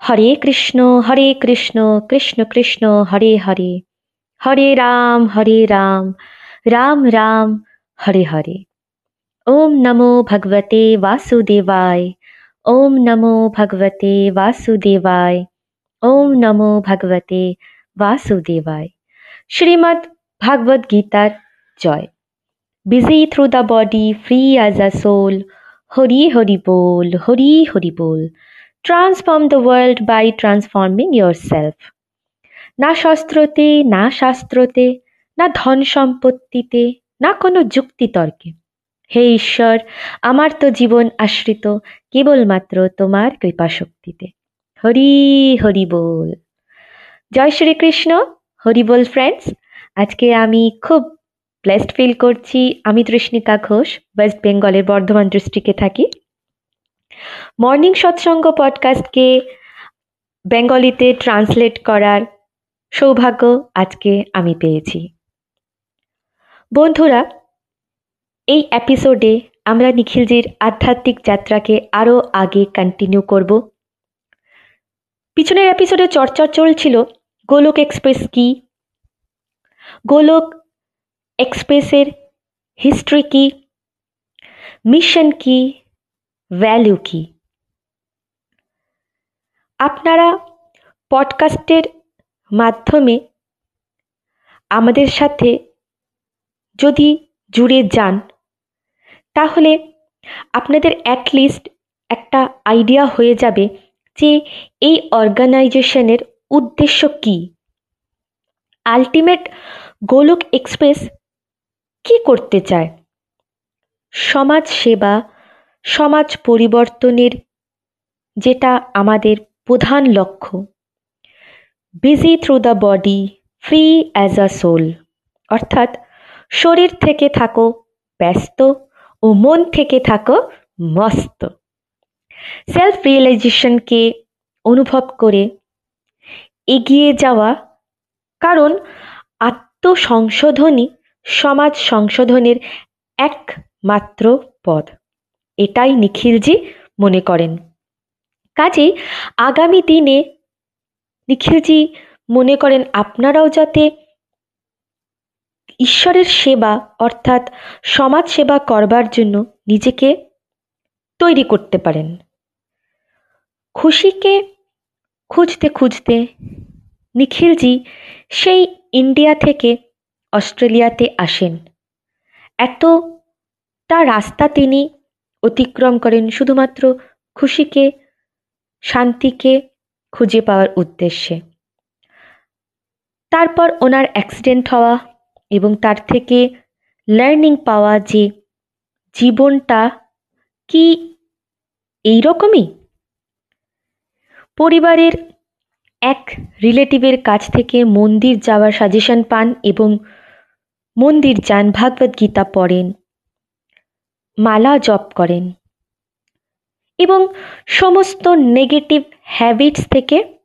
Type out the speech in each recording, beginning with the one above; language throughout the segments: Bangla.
হরে কৃষ্ণ হরে কৃষ্ণ কৃষ্ণ কৃষ্ণ, হরে হরে। হরে রাম হরে রাম রাম রাম, হরে হরে। ওম নমো ভগবতে বাসুদেবায়, ওম নমো ভগবতে বাসুদেবায়, ওম নমো ভগবতে বাসুদেবায়। শ্রীমদ্ ভাগবত গীতার জয়। Busy through the body free as a soul Hari Hari ball, Hari Hari ball. Transform the world by transforming yourself না শস্ত্রতে, না শাস্ত্রতে, না ধন সম্পত্তিতে, না কোনো যুক্তিতর্কে। হে ঈশ্বর, আমার তো জীবন আশ্রিত কেবলমাত্র তোমার কৃপাশক্তিতে। হরি হরি বল। জয় শ্রীকৃষ্ণ। হরি বল ফ্রেন্ডস আজকে আমি খুব ব্লেসড ফিল করছি। আমি তৃষ্ণিকা ঘোষ ওয়েস্ট বেঙ্গলের বর্ধমান ডিস্ট্রিক্টে থাকি। মর্নিং সৎসঙ্গ পডকাস্টকে বেঙ্গলিতে ট্রান্সলেট করার সৌভাগ্য আজকে আমি পেয়েছি। বন্ধুরা, এই এপিসোডে আমরা নিখিলজির আধ্যাত্মিক যাত্রাকে আরও আগে কন্টিনিউ করব। পিছনের এপিসোডে চর্চা চলছিল গোলক এক্সপ্রেস কি? গোলক এক্সপ্রেসের হিস্ট্রি কি? মিশন কি? ভ্যালু কি? আপনারা পডকাস্টের মাধ্যমে আমাদের সাথে যদি জুড়ে যান, তাহলে আপনাদের অ্যাটলিস্ট একটা আইডিয়া হয়ে যাবে যে এই অর্গানাইজেশনের উদ্দেশ্য কি। আলটিমেট গোলক এক্সপ্রেস কি করতে চায়? সমাজ সেবা সমাজ পরিবর্তনের যেটা আমাদের প্রধান লক্ষ্য। Busy through the body free as a soul অর্থাৎ শরীর থেকে থাকো ব্যস্ত ও মন থেকে থাকো মস্ত। সেলফ রিয়েলাইজেশনকে অনুভব করে এগিয়ে যাওয়া কারণ আত্মসংশোধনই সমাজ সংশোধনের একমাত্র পথ। এটাই নিখিলজি মনে করেন। কাজেই আগামী দিনে নিখিলজি মনে করেন আপনারাও যাতে ঈশ্বরের সেবা অর্থাৎ সমাজ সেবা করবার জন্য নিজেকে তৈরি করতে পারেন। খুশিকে খুঁজতে খুঁজতে নিখিলজি সেই ইন্ডিয়া থেকে অস্ট্রেলিয়াতে আসেন। এতটা রাস্তা তিনি অতিক্রম করেন শুধুমাত্র খুশিকে, শান্তিকে খুঁজে পাওয়ার উদ্দেশ্যে। তারপর ওনার অ্যাক্সিডেন্ট হওয়া এবং তার থেকে লার্নিং পাওয়া যে জীবনটা কি এই রকমই পরিবারের এক রিলেটিভের কাছ থেকে মন্দির যাওয়ার সাজেশন পান এবং মন্দির যান ভাগবত গীতা পড়েন। মালা জপ করেন। এবং সমস্ত নেগেটিভ হ্যাবিটস থেকে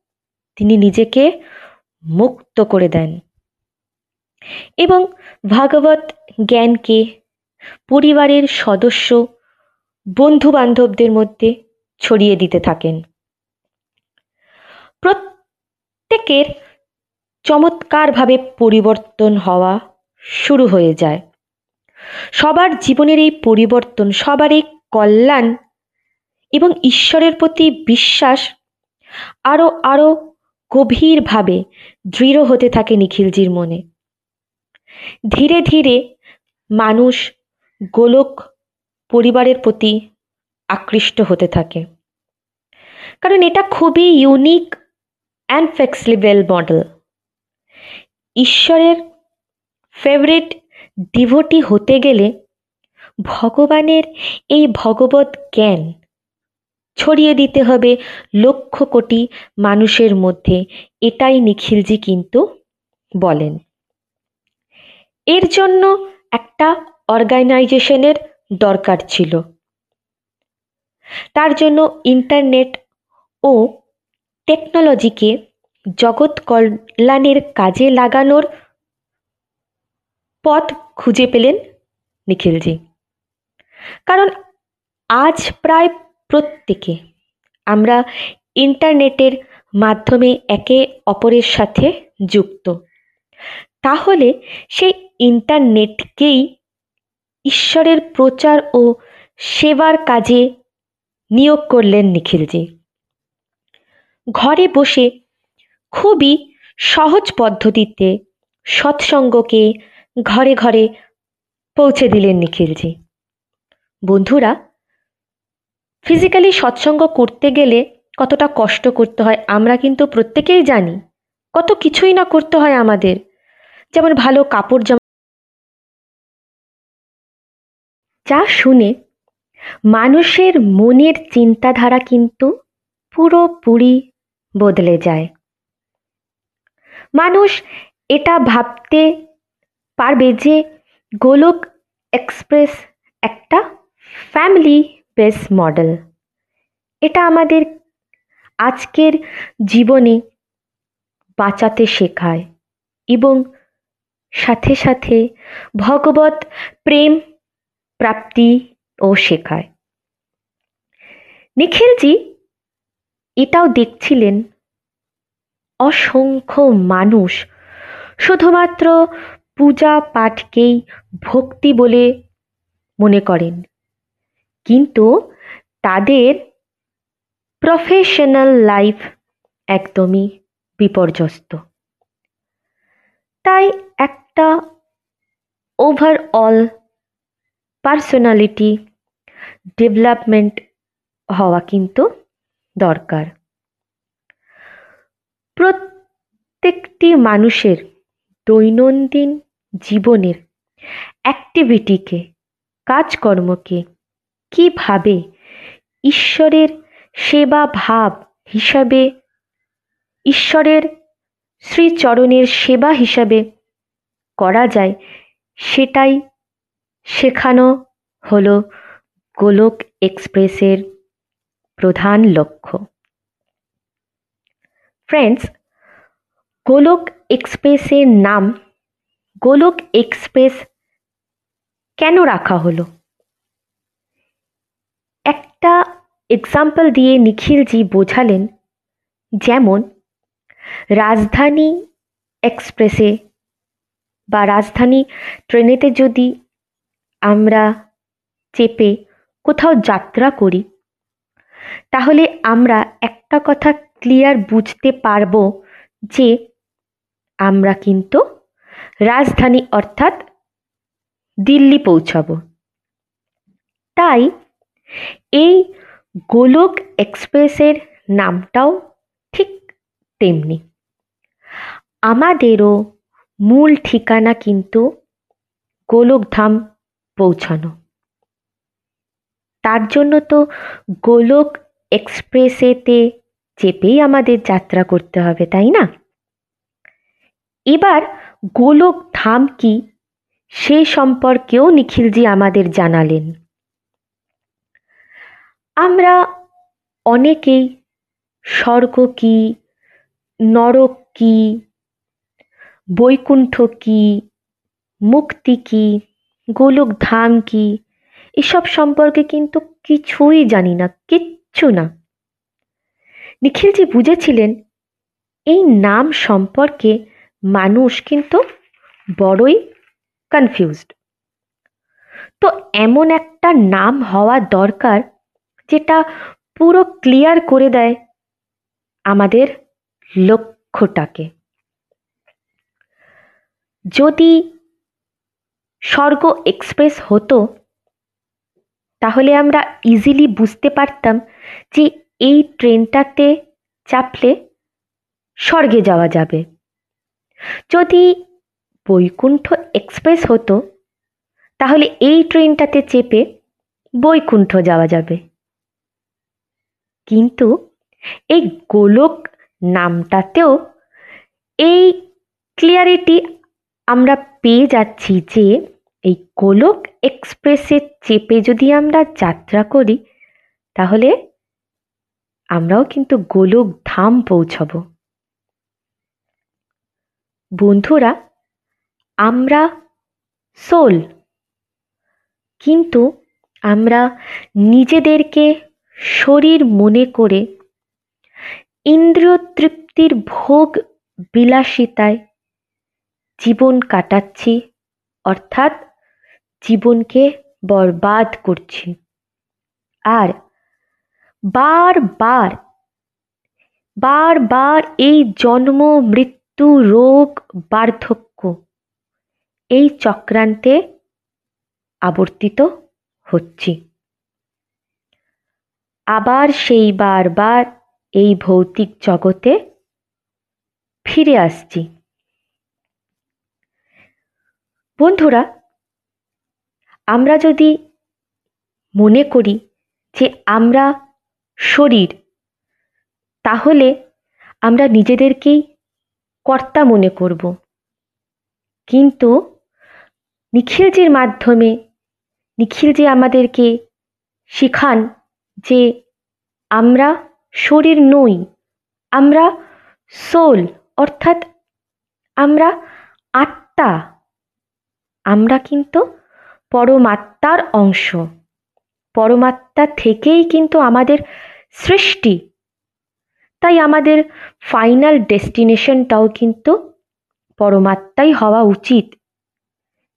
তিনি নিজেকে মুক্ত করে দেন। এবং ভাগবত জ্ঞানকে পরিবারের সদস্য বন্ধু বান্ধবদের মধ্যে ছড়িয়ে দিতে থাকেন। প্রত্যেকের চমৎকারভাবে পরিবর্তন হওয়া শুরু হয়ে যায়। সবার জীবনের এই পরিবর্তন, সবার এই কল্যাণ এবং ঈশ্বরের প্রতি বিশ্বাস আরও আরও গভীরভাবে দৃঢ় হতে থাকে নিখিলজির মনে। ধীরে ধীরে মানুষ গোলক পরিবারের প্রতি আকৃষ্ট হতে থাকে। কারণ এটা খুবই ইউনিক অ্যান্ড ফ্লেক্সিবল মডেল ঈশ্বরের ফেভারিট ডিভোটি হতে গেলে ভগবানের এই ভগবত জ্ঞান ছড়িয়ে দিতে হবে লক্ষ কোটি মানুষের মধ্যে। এটাই নিখিলজি কিন্তু বলেন। এর জন্য একটা অর্গানাইজেশনের দরকার ছিল। তার জন্য ইন্টারনেট ও টেকনোলজিকে জগৎ কল্যাণের কাজে লাগানোর পথ খুঁজে পেলেন নিখিলজি। কারণ আজ প্রায় প্রত্যেকে আমরা ইন্টারনেটের মাধ্যমে একে অপরের সাথে যুক্ত। তাহলে সেই ইন্টারনেটকেই ঈশ্বরের প্রচার ও সেবার কাজে নিয়োগ করলেন নিখিলজি। ঘরে বসে খুবই সহজ পদ্ধতিতে সৎসঙ্গকে ঘরে ঘরে পৌঁছে দিলেন নিখিলজি। বন্ধুরা ফিজিক্যালি সৎসঙ্গ করতে গেলে কতটা কষ্ট করতে হয় আমরা কিন্তু প্রত্যেকেই জানি, কত কিছুই না করতে হয় আমাদের। যেমন ভালো কাপড় জামা যা শুনে মানুষের মনের চিন্তাধারা কিন্তু পুরোপুরি বদলে যায়। মানুষ এটা ভাবতে পারবে যে গোলক এক্সপ্রেস একটা ফ্যামিলি বেস মডেল। এটা আমাদের আজকের জীবনে বাঁচাতে শেখায় এবং সাথে সাথে ভগবত প্রেম প্রাপ্তি ও শেখায়। নিখিলজি এটাও দেখছিলেন, অসংখ্য মানুষ, শুধুমাত্র পূজা পাঠকেই ভক্তি বলে মনে করেন। কিন্তু তাদের প্রফেশনাল লাইফ একদমই বিপর্যস্ত। তাই একটা ওভারঅল পার্সোনালিটি ডেভেলপমেন্ট হওয়া কিন্তু দরকার। প্রত্যেকটি মানুষের দৈনন্দিন জীবনের অ্যাক্টিভিটিকে কাজকর্মকে কীভাবে ঈশ্বরের সেবা ভাব হিসাবে, ঈশ্বরের শ্রীচরণের সেবা হিসাবে করা যায় সেটাই শেখানো হলো গোলক এক্সপ্রেসের প্রধান লক্ষ্য। ফ্রেন্ডস গোলক এক্সপ্রেসের নাম গোলক এক্সপ্রেস কেন রাখা হলো? একটা এক্সাম্পল দিয়ে নিখিলজি বোঝালেন যেমন, রাজধানী এক্সপ্রেসে বা রাজধানী ট্রেনেতে যদি আমরা চেপে কোথাও যাত্রা করি, তাহলে আমরা একটা কথা ক্লিয়ার বুঝতে পারব যে আমরা কিন্তু রাজধানী অর্থাৎ দিল্লি পৌঁছাব। তাই এই গোলক এক্সপ্রেসের নামটাও ঠিক তেমনি। আমাদেরও মূল ঠিকানা কিন্তু গোলকধাম পৌঁছানো। তার জন্য তো গোলক এক্সপ্রেসেতে চেপেই আমাদের যাত্রা করতে হবে, তাই না? এবার গোলক ধাম কি? সে সম্পর্কেও নিখিলজি আমাদের জানালেন। আমরা অনেকেই স্বর্গ কি, নরক কি, বৈকুণ্ঠ কি, মুক্তি কি, গোলক ধাম কি, এসব সম্পর্কে কিন্তু কিছুই জানি না, কিচ্ছু না। নিখিলজি বুঝেছিলেন, এই নাম সম্পর্কে মানুষ কিন্তু বড়ই কনফিউজড তো এমন একটা নাম হওয়া দরকার যেটা পুরো ক্লিয়ার করে দেয় আমাদের লক্ষ্যটাকে। যদি স্বর্গ এক্সপ্রেস হতো, তাহলে আমরা ইজিলি বুঝতে পারতাম যে এই ট্রেনটাতে চাপলে স্বর্গে যাওয়া যাবে। যদি বৈকুণ্ঠ এক্সপ্রেস হতো, তাহলে এই ট্রেনটাতে চেপে বৈকুণ্ঠ যাওয়া যাবে। কিন্তু এই গোলক নামটাতেও এই ক্লিয়ারিটি আমরা পেয়ে যাচ্ছি যে, এই গোলক এক্সপ্রেসে চেপে যদি আমরা যাত্রা করি, তাহলে আমরাও কিন্তু গোলক ধাম পৌঁছব। বন্ধুরা, আমরা সোল। কিন্তু আমরা নিজেদেরকে শরীর মনে করে ইন্দ্রিয় তৃপ্তির ভোগ বিলাসিতায় জীবন কাটাচ্ছি, অর্থাৎ জীবনকে বরবাদ করছি। আর বারবার বারবার এই জন্ম মৃত্যু রোগ বার্ধক্য। এই চক্রান্তে আবর্তিত হচ্ছি। আবার সেই বারবার এই ভৌতিক জগতে ফিরে আসছি। বন্ধুরা, আমরা যদি মনে করি যে আমরা শরীর, তাহলে আমরা নিজেদেরকেই কর্তা মনে করব। কিন্তু নিখিলজির মাধ্যমে নিখিলজি আমাদেরকে শিখান যে আমরা শরীর নই, আমরা সোল অর্থাৎ আমরা আত্মা। আমরা কিন্তু পরমাত্মার অংশ। পরমাত্মা থেকেই কিন্তু আমাদের সৃষ্টি। তাই আমাদের ফাইনাল ডেস্টিনেশনটাও কিন্তু পরমাত্মাই হওয়া উচিত।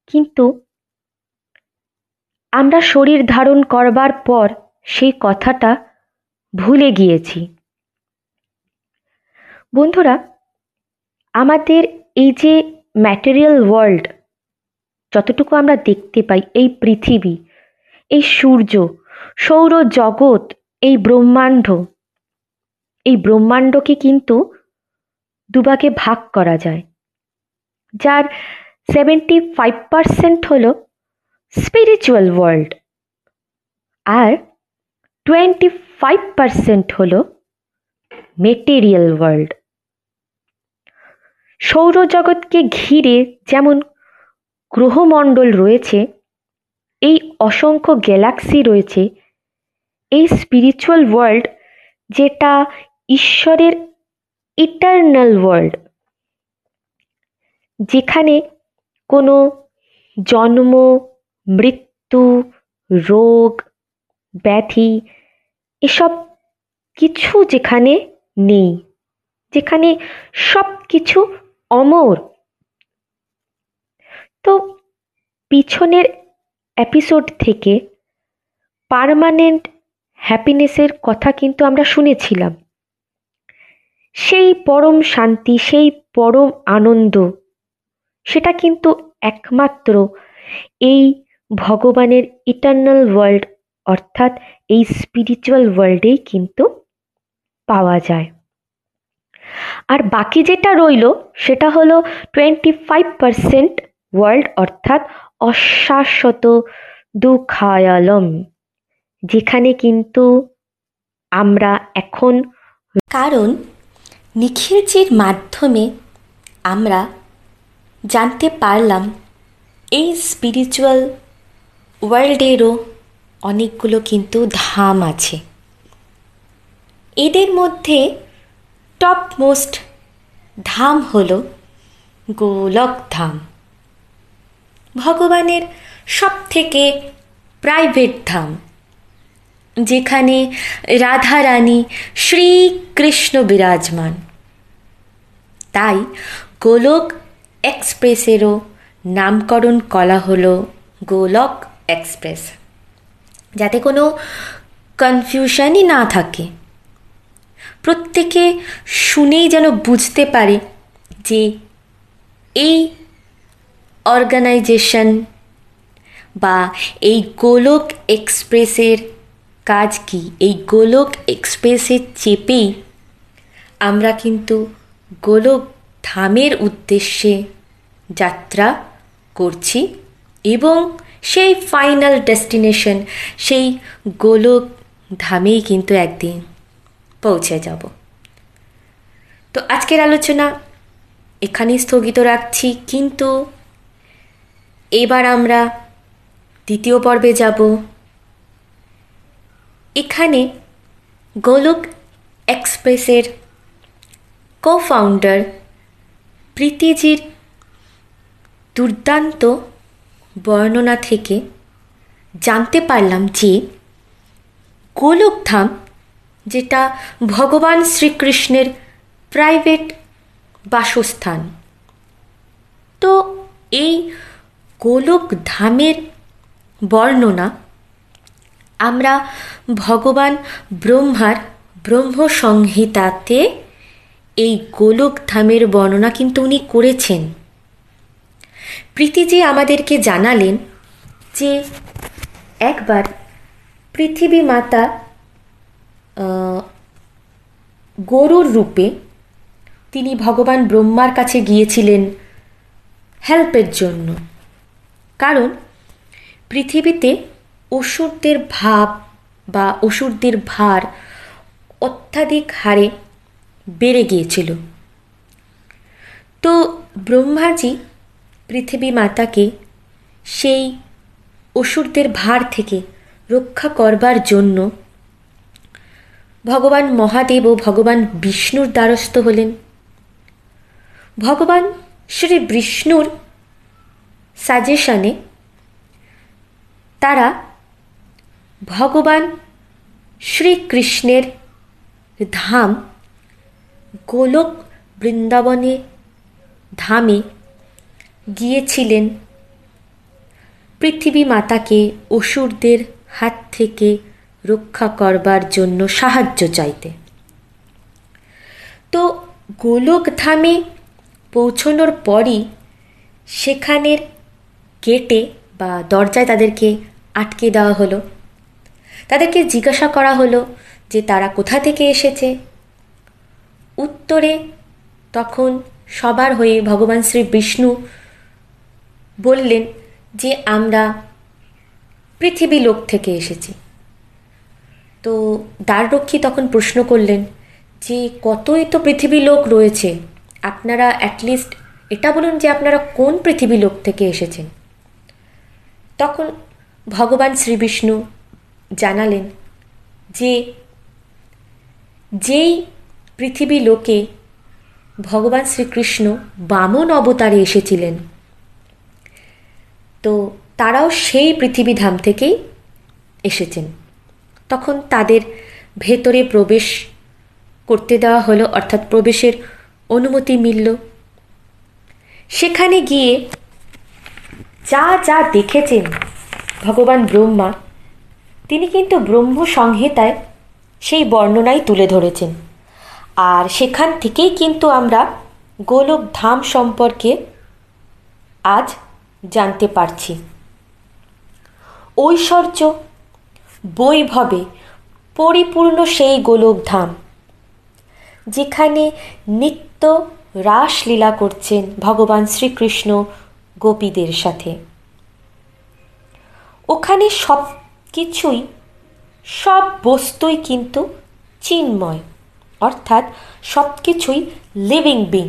কিন্তু আমরা শরীর ধারণ করবার পর সেই কথাটা ভুলে গিয়েছি। বন্ধুরা, আমাদের এই যে ম্যাটেরিয়াল ওয়ার্ল্ড যতটুকু আমরা দেখতে পাই, এই পৃথিবী, এই সূর্য সৌর জগৎ এই ব্রহ্মাণ্ড এই ব্রহ্মাণ্ডকে কিন্তু দুভাগে ভাগ করা যায়। যার সেভেন্টি ফাইভ পারসেন্ট হল স্পিরিচুয়াল ওয়ার্ল্ড আর টোয়েন্টি ফাইভ পারসেন্ট হল মেটেরিয়াল ওয়ার্ল্ড সৌরজগৎকে ঘিরে যেমন গ্রহমণ্ডল রয়েছে, এই অসংখ্য গ্যালাক্সি রয়েছে, এই স্পিরিচুয়াল ওয়ার্ল্ড যেটা ঈশ্বরের ইটার্নাল ওয়ার্ল্ড যেখানে কোনো জন্ম, মৃত্যু, রোগ, ব্যাধি এসব কিছু যেখানে নেই, যেখানে সব কিছু অমর। তো পিছনের এপিসোড থেকে পারমানেন্ট হ্যাপিনেসের কথা কিন্তু আমরা শুনেছিলাম। সেই পরম শান্তি, সেই পরম আনন্দ, সেটা কিন্তু একমাত্র এই ভগবানের ইটার্নাল ওয়ার্ল্ড অর্থাৎ এই স্পিরিচুয়াল ওয়ার্ল্ডেই কিন্তু পাওয়া যায়। আর বাকি যেটা রইল, সেটা হলো টোয়েন্টি ফাইভ পারসেন্ট ওয়ার্ল্ড অর্থাৎ অশাশ্বত দুঃখায়ালম, যেখানে কিন্তু আমরা এখন কারণ নিখিলজির মাধ্যমে আমরা জানতে পারলাম এই স্পিরিচুয়াল ওয়ার্ল্ডেরও অনেকগুলো কিন্তু ধাম আছে। এদের মধ্যে টপ মোস্ট ধাম হল গোলক ধাম। ভগবানের সব থেকে প্রাইভেট ধাম। যেখানে রাধারানী শ্রীকৃষ্ণ বিরাজমান। তাই গোলক এক্সপ্রেসেরও নামকরণ করা হলো গোলক এক্সপ্রেস। যাতে কোনো কনফিউশনই না থাকে। প্রত্যেকে শুনেই যেন বুঝতে পারে যে এই অর্গানাইজেশন বা এই গোলক এক্সপ্রেসের কাজ কি? এই গোলক এক্সপ্রেসে চেপেই আমরা কিন্তু গোলক ধামের উদ্দেশ্যে যাত্রা করছি এবং সেই ফাইনাল ডেস্টিনেশন সেই গোলক ধামেই কিন্তু একদিন পৌঁছে যাব। তো আজকের আলোচনা এখানেই স্থগিত রাখছি, কিন্তু এবার আমরা দ্বিতীয় পর্বে যাব। এখানে গোলক এক্সপ্রেসের কো ফাউন্ডার প্রীতিজির দুর্দান্ত বর্ণনা থেকে জানতে পারলাম যে গোলকধাম যেটা ভগবান শ্রীকৃষ্ণের প্রাইভেট বাসস্থান। তো এই গোলক ধামের বর্ণনা আমরা ভগবান ব্রহ্মার ব্রহ্ম সংহিতাতে এই গোলক ধামের বর্ণনা কিন্তু উনি করেছেন। প্রীতিজি আমাদেরকে জানালেন যে একবার পৃথিবী মাতা গরুর রূপে তিনি ভগবান ব্রহ্মার কাছে গিয়েছিলেন হেল্পের জন্য। কারণ পৃথিবীতে অসুরদের ভাব বা অসুরদের ভার অত্যাধিক হারে বেড়ে গিয়েছিল। তো ব্রহ্মাজি পৃথিবী মাতাকে সেই অসুরদের ভার থেকে রক্ষা করবার জন্য ভগবান মহাদেব ও ভগবান বিষ্ণুর দ্বারস্থ হলেন। ভগবান শ্রী বিষ্ণুর সাজেশনে তারা ভগবান শ্রীকৃষ্ণের ধাম গোলক বৃন্দাবনে ধামে গিয়েছিলেন। পৃথিবী মাতাকে অসুরদের হাত থেকে রক্ষা করবার জন্য সাহায্য চাইতে। তো গোলক ধামে পৌঁছনোর পরই সেখানের গেটে বা দরজায় তাদেরকে আটকে দেওয়া হলো। তাদেরকে জিজ্ঞাসা করা হলো যে তারা কোথা থেকে এসেছে। উত্তরে তখন সবার হয়ে ভগবান শ্রী বিষ্ণু বললেন যে আমরা পৃথিবী লোক থেকে এসেছি। তো দ্বাররক্ষী তখন প্রশ্ন করলেন যে কতই তো পৃথিবী লোক রয়েছে, আপনারা অ্যাটলিস্ট এটা বলুন যে আপনারা কোন পৃথিবী লোক থেকে এসেছেন। তখন ভগবান শ্রী বিষ্ণু জানালেন যে, যেই পৃথিবী লোকে ভগবান শ্রীকৃষ্ণ বামন অবতারে এসেছিলেন, তো তারাও সেই পৃথিবী ধাম থেকেই এসেছেন। তখন তাদের ভেতরে প্রবেশ করতে দেওয়া হলো, অর্থাৎ প্রবেশের অনুমতি মিলল। সেখানে গিয়ে যা যা দেখেছেন ভগবান ব্রহ্মা তিনি কিন্তু ব্রহ্ম সংহিতায় সেই বর্ণনাই তুলে ধরেছেন। আর সেখান থেকেই কিন্তু আমরা গোলক ধাম সম্পর্কে আজ জানতে পারছি। ঐশ্বর্য বৈভবে পরিপূর্ণ সেই গোলক ধাম, যেখানে নিত্য রাসলীলা করছেন ভগবান শ্রীকৃষ্ণ গোপীদের সাথে। ওখানে সব কিছুই, সব বস্তুই কিন্তু চিন্ময়, অর্থাৎ সব কিছুই লিভিং বিং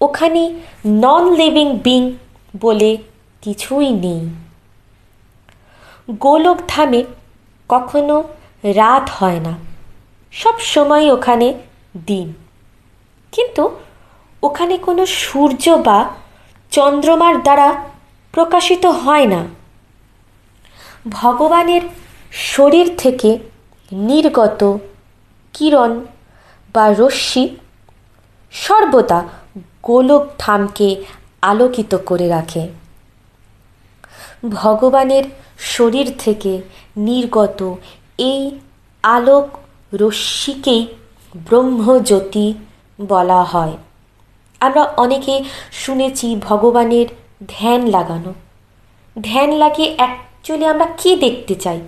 ওখানে নন লিভিং বিং বলে কিছুই নেই। গোলক ধামে কখনো রাত হয় না, সব সময় ওখানে দিন। কিন্তু ওখানে কোনো সূর্য বা চন্দ্রমার দ্বারা প্রকাশিত হয় না। ভগবানের শরীর থেকে নির্গত কিরণ বা রশ্মি সর্বদা গোলক ধামকে আলোকিত করে রাখে। ভগবানের শরীর থেকে নির্গত এই আলোক রশ্মিকেই ব্রহ্মজ্যোতি বলা হয়। আমরা অনেকে শুনেছি ভগবানের ধ্যান লাগানো। ধ্যান লাগিয়ে অ্যাকচুয়ালি আমরা কি দেখতে চাই?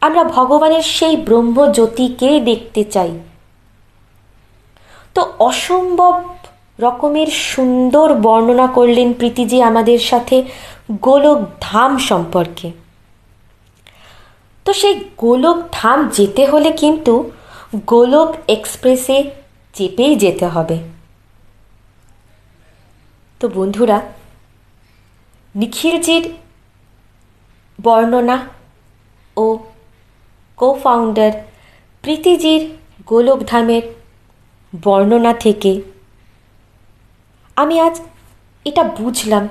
আমরা ভগবানের সেই ব্রহ্মজ্যোতিকে দেখতে চাই। তো অসম্ভব রকমের সুন্দর বর্ণনা করলেন প্রীতিজি আমাদের সাথে গোলক ধাম সম্পর্কে। তো সেই গোলক ধাম যেতে হলে কিন্তু গোলক এক্সপ্রেসে চেপেই যেতে হবে। তো বন্ধুরা, নিখিলজির বর্ণনা ও কো ফাউন্ডার প্রীতিজির গোলকধামের বর্ণনা থেকে। আমি আজ এটা বুঝলাম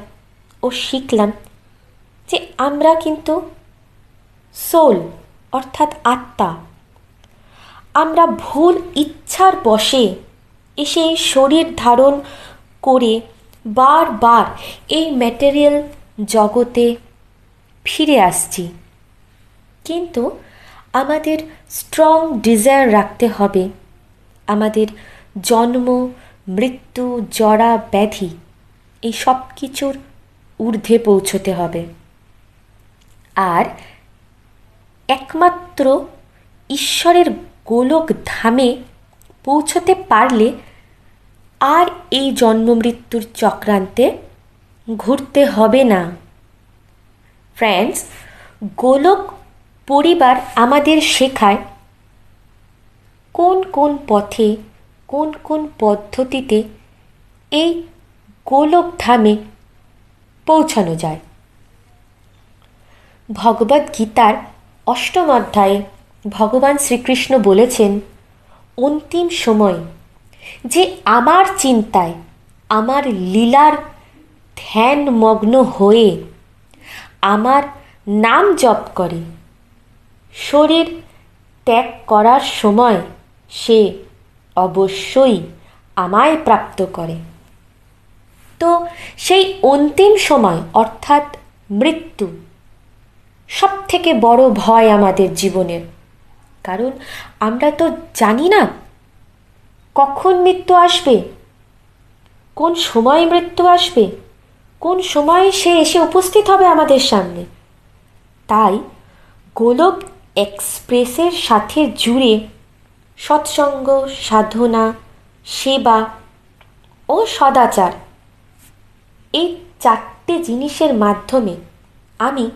ও শিখলাম যে আমরা কিন্তু সোল অর্থাৎ আত্মা। আমরা ভুল ইচ্ছার বশে এসে শরীর ধারণ করে বারবার এই ম্যাটেরিয়াল জগতে ফিরে আসছি। কিন্তু আমাদের স্ট্রং ডিজায়ার রাখতে হবে। আমাদের জন্ম, মৃত্যু, জরা, ব্যাধি, এই সব কিছুর ঊর্ধ্বে পৌঁছতে হবে। আর একমাত্র ঈশ্বরের গোলক ধামে পৌঁছতে পারলে আর এই জন্ম মৃত্যুর চক্রান্তে ঘুরতে হবে না। ফ্রেন্ডস গোলক পরিবার আমাদের শেখায় কোন কোন পথে, কোন কোন পদ্ধতিতে এই গোলক ধামে পৌঁছানো যায়। ভগবদ্ গীতার অষ্টম অধ্যায়ে ভগবান শ্রীকৃষ্ণ বলেছেন, অন্তিম সময় যে আমার চিন্তায়, আমার লীলার ধ্যানমগ্ন হয়ে আমার নাম জপ করে। শরীর ত্যাগ করার সময় সে অবশ্যই আমায় প্রাপ্ত করে। তো সেই অন্তিম সময়, অর্থাৎ মৃত্যু সব থেকে বড় ভয় আমাদের জীবনের। কারণ আমরা তো জানি না কখন মৃত্যু আসবে, কোন সময় মৃত্যু আসবে। কোন সময় সে এসে উপস্থিত হবে আমাদের সামনে? তাই গোলক এক্সপ্রেসের সাথে জুড়ে সৎসঙ্গ, সাধনা, সেবা ও সদাচার এই চারটে জিনিসের মাধ্যমে আমি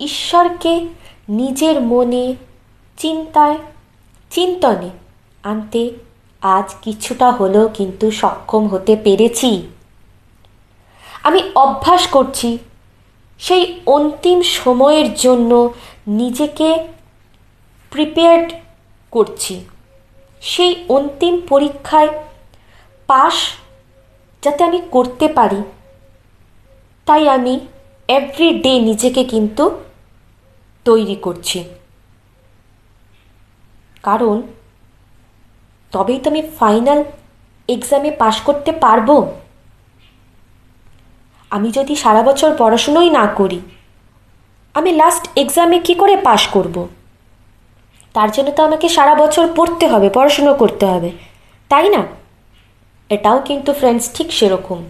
ঈশ্বরকে নিজের মনে, চিন্তায়, চিন্তনে আনতে আজ কিছুটা হলেও কিন্তু সক্ষম হতে পেরেছি। আমি অভ্যাস করছি। সেই অন্তিম সময়ের জন্য নিজেকে প্রিপেয়ার্ড করছি। সেই অন্তিম পরীক্ষায় পাশ যাতে আমি করতে পারি, তাই আমি এভরি ডে নিজেকে কিন্তু তৈরি করছি। কারণ তবেই তো আমি ফাইনাল এক্সামে পাশ করতে পারব। আমি যদি সারা বছর পড়াশুনোই না করি, আমি লাস্ট এক্সামে কি করে পাশ করব? তার জন্য তো আমাকে সারা বছর পড়তে হবে, পড়াশুনো করতে হবে, তাই না? এটাও কিন্তু ফ্রেন্ডস ঠিক সেরকম।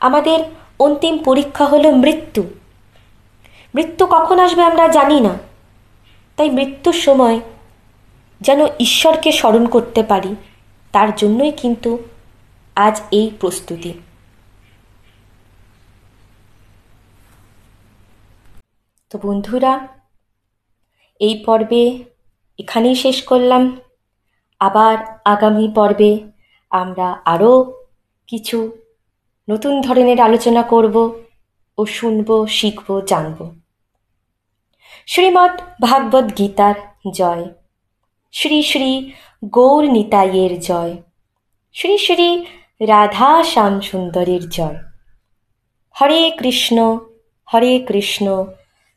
আমাদের অন্তিম পরীক্ষা হলো মৃত্যু। মৃত্যু কখন আসবে আমরা জানি না। তাই মৃত্যুর সময় যেন ঈশ্বরকে স্মরণ করতে পারি, তার জন্যই কিন্তু আজ এই প্রস্তুতি। তো বন্ধুরা, এই পর্বে এখানেই শেষ করলাম। আবার আগামী পর্বে আমরা আরও কিছু নতুন ধরনের আলোচনা করব ও শুনব, শিখব, জানব। শ্রীমৎ ভাগবত গীতার জয়। শ্রী শ্রী গৌর নিতাইয়ের জয়। শ্রী শ্রী রাধা শ্যাম সুন্দরের জয়। হরে কৃষ্ণ হরে কৃষ্ণ